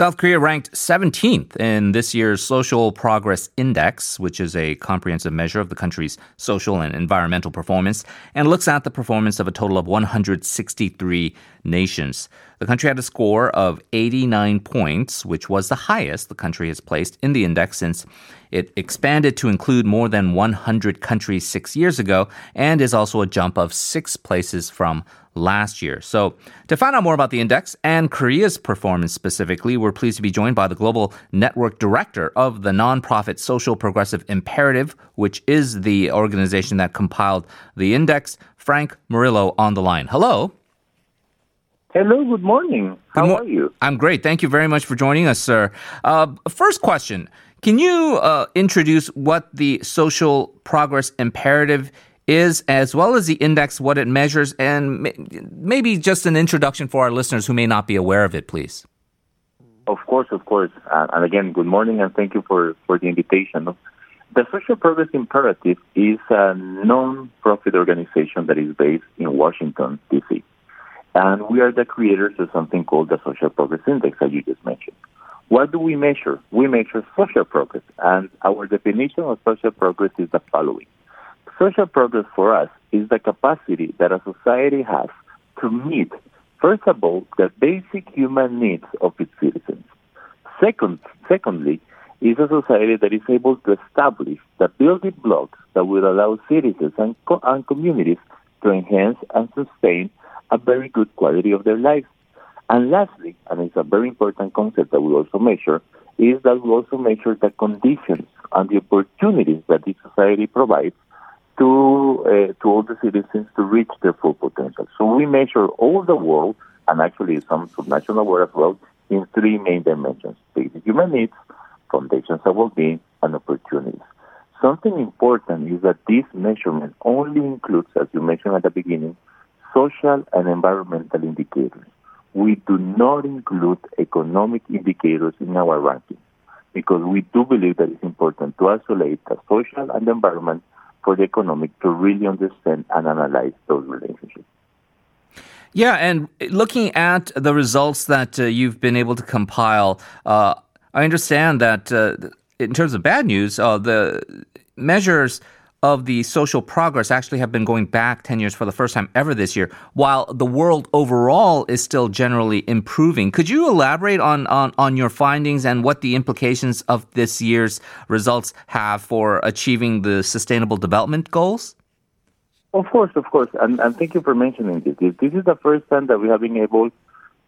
South Korea ranked 17th in this year's Social Progress Index, which is a comprehensive measure of the country's social and environmental performance, and looks at the performance of a total of 163 nations. The country had a score of 89 points, which was the highest the country has placed in the index since it expanded to include more than 100 countries six years ago and is also a jump of six places from last year. So, to find out more about the index and Korea's performance specifically, we're pleased to be joined by the Global Network Director of the nonprofit Social Progressive Imperative, which is the organization that compiled the index, Frank Murillo on the line. Hello. Hello, good morning. How good mo- are you? I'm great. Thank you very much for joining us, sir. Uh, first question Can you uh, introduce what the social progress imperative is, as well as the index, what it measures, and maybe just an introduction for our listeners who may not be aware of it, please. Of course, of course. Uh, and again, good morning and thank you for, for the invitation. The Social Progress Imperative is a non-profit organization that is based in Washington, D.C. And we are the creators of something called the Social Progress Index, as you just mentioned. What do we measure? We measure social progress. And our definition of social progress is the following Social progress for us is the capacity that a society has to meet, first of all, the basic human needs of its citizens. Second, secondly, is a society that is able to establish the building blocks that will allow citizens and, co- and communities to enhance and sustain a very good quality of their lives. And lastly, and it's a very important concept that we also measure, is that we also measure the conditions and the opportunities that this society provides to uh, to all the citizens to reach their full potential. So we measure all the world, and actually some subnational world as well, in three main dimensions: basic human needs, foundations of well-being, and opportunities. Something important is that this measurement only includes, as you mentioned at the beginning, social and environmental indicators. We do not include economic indicators in our ranking because we do believe that it's important to isolate the social and the environment for the economic to really understand and analyze those relationships. Yeah, and looking at the results that uh, you've been able to compile, uh, I understand that uh, in terms of bad news, uh, the measures of the social progress actually have been going back 10 years for the first time ever this year, while the world overall is still generally improving. Could you elaborate on, on, on your findings and what the implications of this year's results have for achieving the sustainable development goals? Of course, of course. And, and thank you for mentioning this. This is the first time that we have been able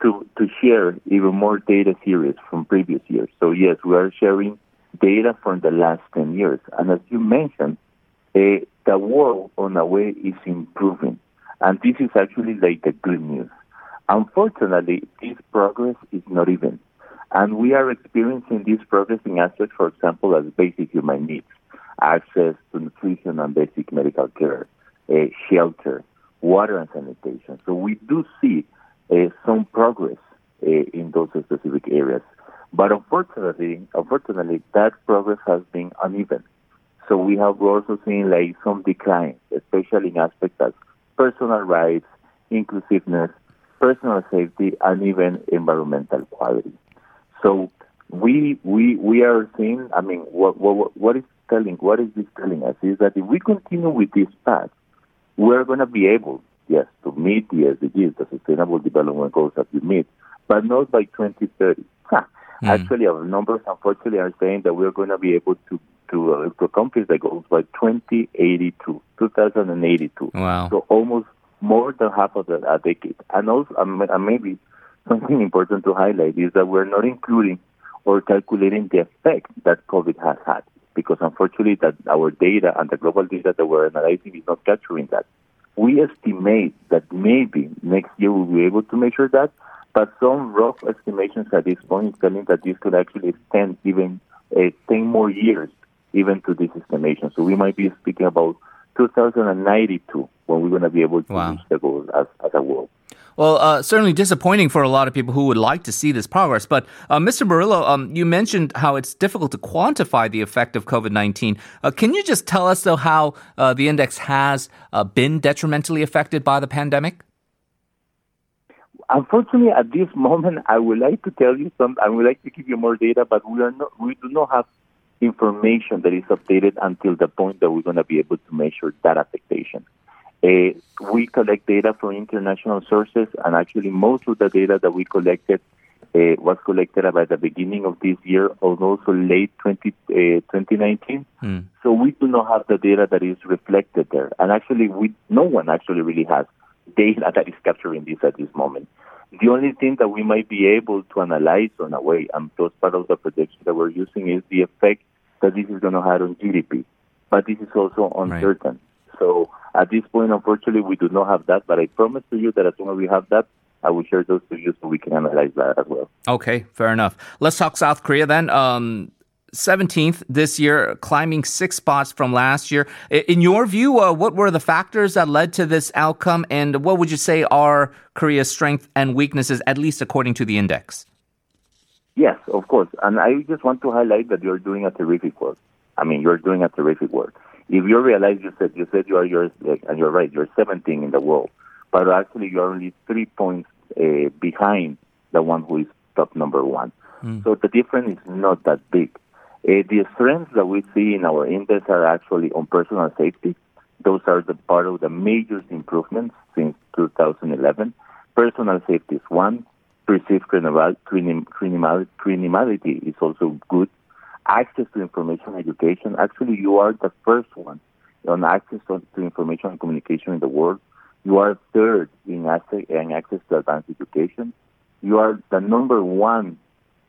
to, to share even more data series from previous years. So, yes, we are sharing data from the last 10 years. And as you mentioned, uh, the world on a way is improving. And this is actually like the good news. Unfortunately, this progress is not even. And we are experiencing this progress in aspects, for example, as basic human needs, access to nutrition and basic medical care, uh, shelter, water and sanitation. So we do see uh, some progress uh, in those specific areas. But unfortunately, unfortunately, that progress has been uneven. So we have also seen like some decline, especially in aspects as personal rights, inclusiveness, personal safety, and even environmental quality. So we we we are seeing. I mean, what what what is telling? What is this telling us? Is that if we continue with this path, we're going to be able, yes, to meet the SDGs, the Sustainable Development Goals that we meet, but not by 2030. Mm. Actually, our numbers, unfortunately, are saying that we're going to be able to to, uh, to accomplish the goals by 2082, 2082. Wow. So almost more than half of a decade. And also, um, and maybe something important to highlight is that we're not including or calculating the effect that COVID has had. Because unfortunately, that our data and the global data that we're analyzing is not capturing that. We estimate that maybe next year we'll be able to measure that, but some rough estimations at this point is telling that this could actually extend even uh, 10 more years even to this estimation. So we might be speaking about 2092 when we're going to be able to wow. reach the goals as, as a world. Well, uh, certainly disappointing for a lot of people who would like to see this progress. But, uh, Mr. Murillo, um, you mentioned how it's difficult to quantify the effect of COVID 19. Uh, can you just tell us, though, how uh, the index has uh, been detrimentally affected by the pandemic? unfortunately, at this moment, I would like to tell you some. I would like to give you more data, but we are not. We do not have information that is updated until the point that we're going to be able to measure that affectation. Uh, we collect data from international sources, and actually, most of the data that we collected uh, was collected by the beginning of this year, or also late 20, uh, 2019. Mm. So we do not have the data that is reflected there, and actually, we no one actually really has data that is capturing this at this moment. The only thing that we might be able to analyze on a way, and those part of the projection that we're using, is the effect that this is going to have on GDP. But this is also uncertain. Right. So at this point, unfortunately, we do not have that. But I promise to you that as soon as we have that, I will share those to you so we can analyze that as well. Okay, fair enough. Let's talk South Korea then. Um, 17th this year, climbing six spots from last year. In your view, uh, what were the factors that led to this outcome, and what would you say are Korea's strengths and weaknesses, at least according to the index? Yes, of course. And I just want to highlight that you're doing a terrific work. I mean, you're doing a terrific work. If you realize you said you said you are yours, and you're right, you're 17 in the world, but actually you're only three points uh, behind the one who is top number one. Mm. So the difference is not that big. Uh, the strengths that we see in our index are actually on personal safety. Those are the part of the major improvements since 2011. Personal safety is one. Perceived criminality is also good. Access to information education. Actually, you are the first one on access to information and communication in the world. You are third in access, access to advanced education. You are the number one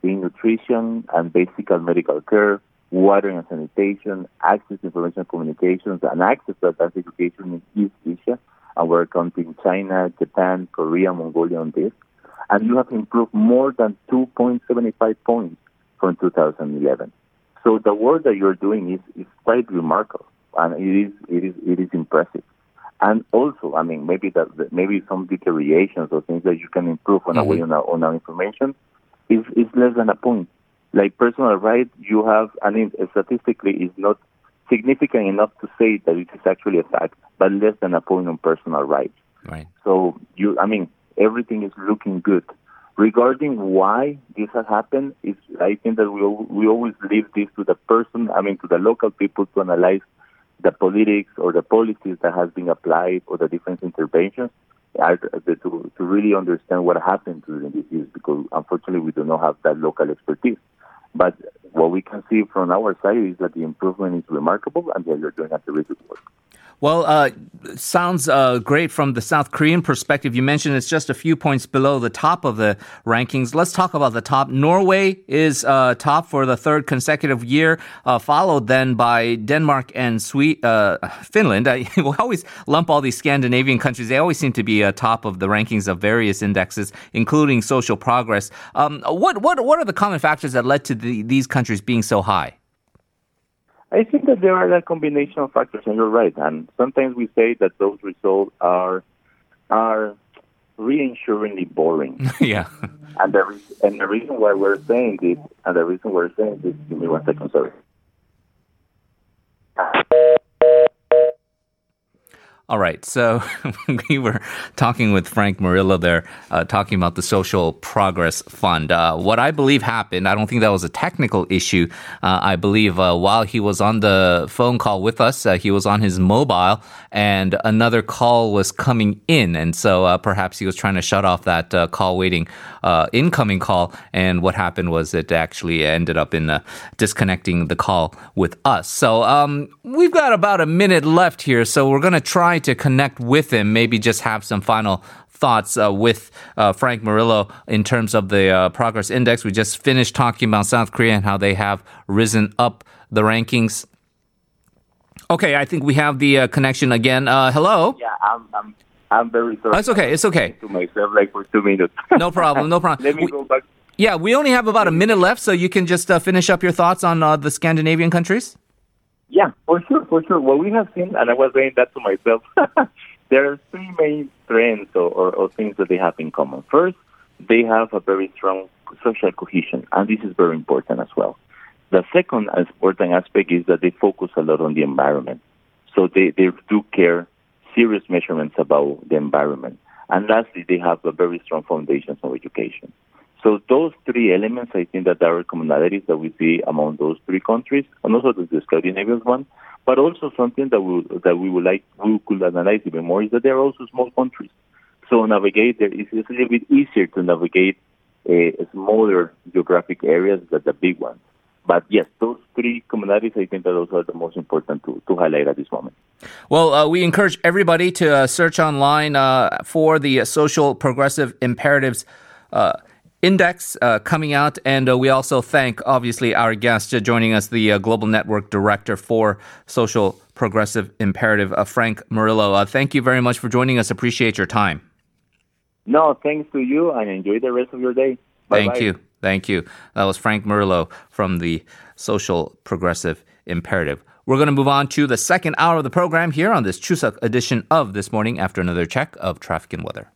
in nutrition and basic medical care, water and sanitation, access to information communications, and access to advanced education in East Asia. And we're counting China, Japan, Korea, Mongolia on this. And you have improved more than 2.75 points from 2011. So the work that you're doing is, is quite remarkable, and it is it is it is impressive. And also, I mean, maybe that maybe some deteriorations or things that you can improve on mm-hmm. our, on our information is, is less than a point. Like personal right, you have, I mean, statistically, is not significant enough to say that it is actually a fact, but less than a point on personal rights. Right. So you, I mean, everything is looking good. Regarding why this has happened, is I think that we we always leave this to the person, I mean, to the local people to analyze the politics or the policies that has been applied or the different interventions to, to really understand what happened to the disease because unfortunately we do not have that local expertise. But what we can see from our side is that the improvement is remarkable and that you're doing a terrific work. Well, uh, sounds uh, great from the South Korean perspective. You mentioned it's just a few points below the top of the rankings. Let's talk about the top. Norway is uh, top for the third consecutive year, uh, followed then by Denmark and Swe- uh, Finland. we always lump all these Scandinavian countries. They always seem to be uh, top of the rankings of various indexes, including social progress. Um, what, what, what are the common factors that led to the, these countries being so high? I think that there are a combination of factors, and you're right. And sometimes we say that those results are are reassuringly boring. yeah. And the and the reason why we're saying this, and the reason we're saying this, give me one second, sorry. All right. So we were talking with Frank Murillo there, uh, talking about the Social Progress Fund. Uh, what I believe happened, I don't think that was a technical issue. Uh, I believe uh, while he was on the phone call with us, uh, he was on his mobile and another call was coming in. And so uh, perhaps he was trying to shut off that call waiting incoming call. And what happened was it actually ended up in disconnecting the call with us. So um, we've got about a minute left here. So we're going to try try to connect with him, maybe just have some final thoughts uh, with uh, Frank Murillo in terms of the uh, progress index. We just finished talking about South Korea and how they have risen up the rankings. Okay, I think we have the uh, connection again. Uh, hello. Yeah, I'm, I'm, I'm very sorry. That's okay. It's okay. To myself, like for two minutes. no problem. No problem. Let me we, go back. Yeah, we only have about a minute left, so you can just uh, finish up your thoughts on the Scandinavian countries. Yeah, for sure, for sure. What we have seen, and I was saying that to myself, there are three main trends or, or, or things that they have in common. First, they have a very strong social cohesion, and this is very important as well. The second important aspect is that they focus a lot on the environment. So they, they do care serious measurements about the environment. And lastly, they have a very strong foundations of education. So those three elements, I think that there are commonalities that we see among those three countries, and also the Scandinavian one. But also something that we that we would like we could analyze even more is that they are also small countries. So navigate there is a little bit easier to navigate uh, smaller geographic areas than the big ones. But yes, those three commonalities, I think that those are the most important to, to highlight at this moment. Well, uh, we encourage everybody to uh, search online uh, for the social progressive imperatives uh, index uh, coming out. And uh, we also thank, obviously, our guest joining us, the Global Network Director for Social Progressive Imperative, Frank Murillo. thank you very much for joining us. Appreciate your time. No, thanks to you and enjoy the rest of your day. Bye-bye. Thank you. Thank you. That was Frank Murillo from the Social Progressive Imperative. We're going to move on to the second hour of the program here on this Chuseok edition of This Morning after another check of traffic and weather.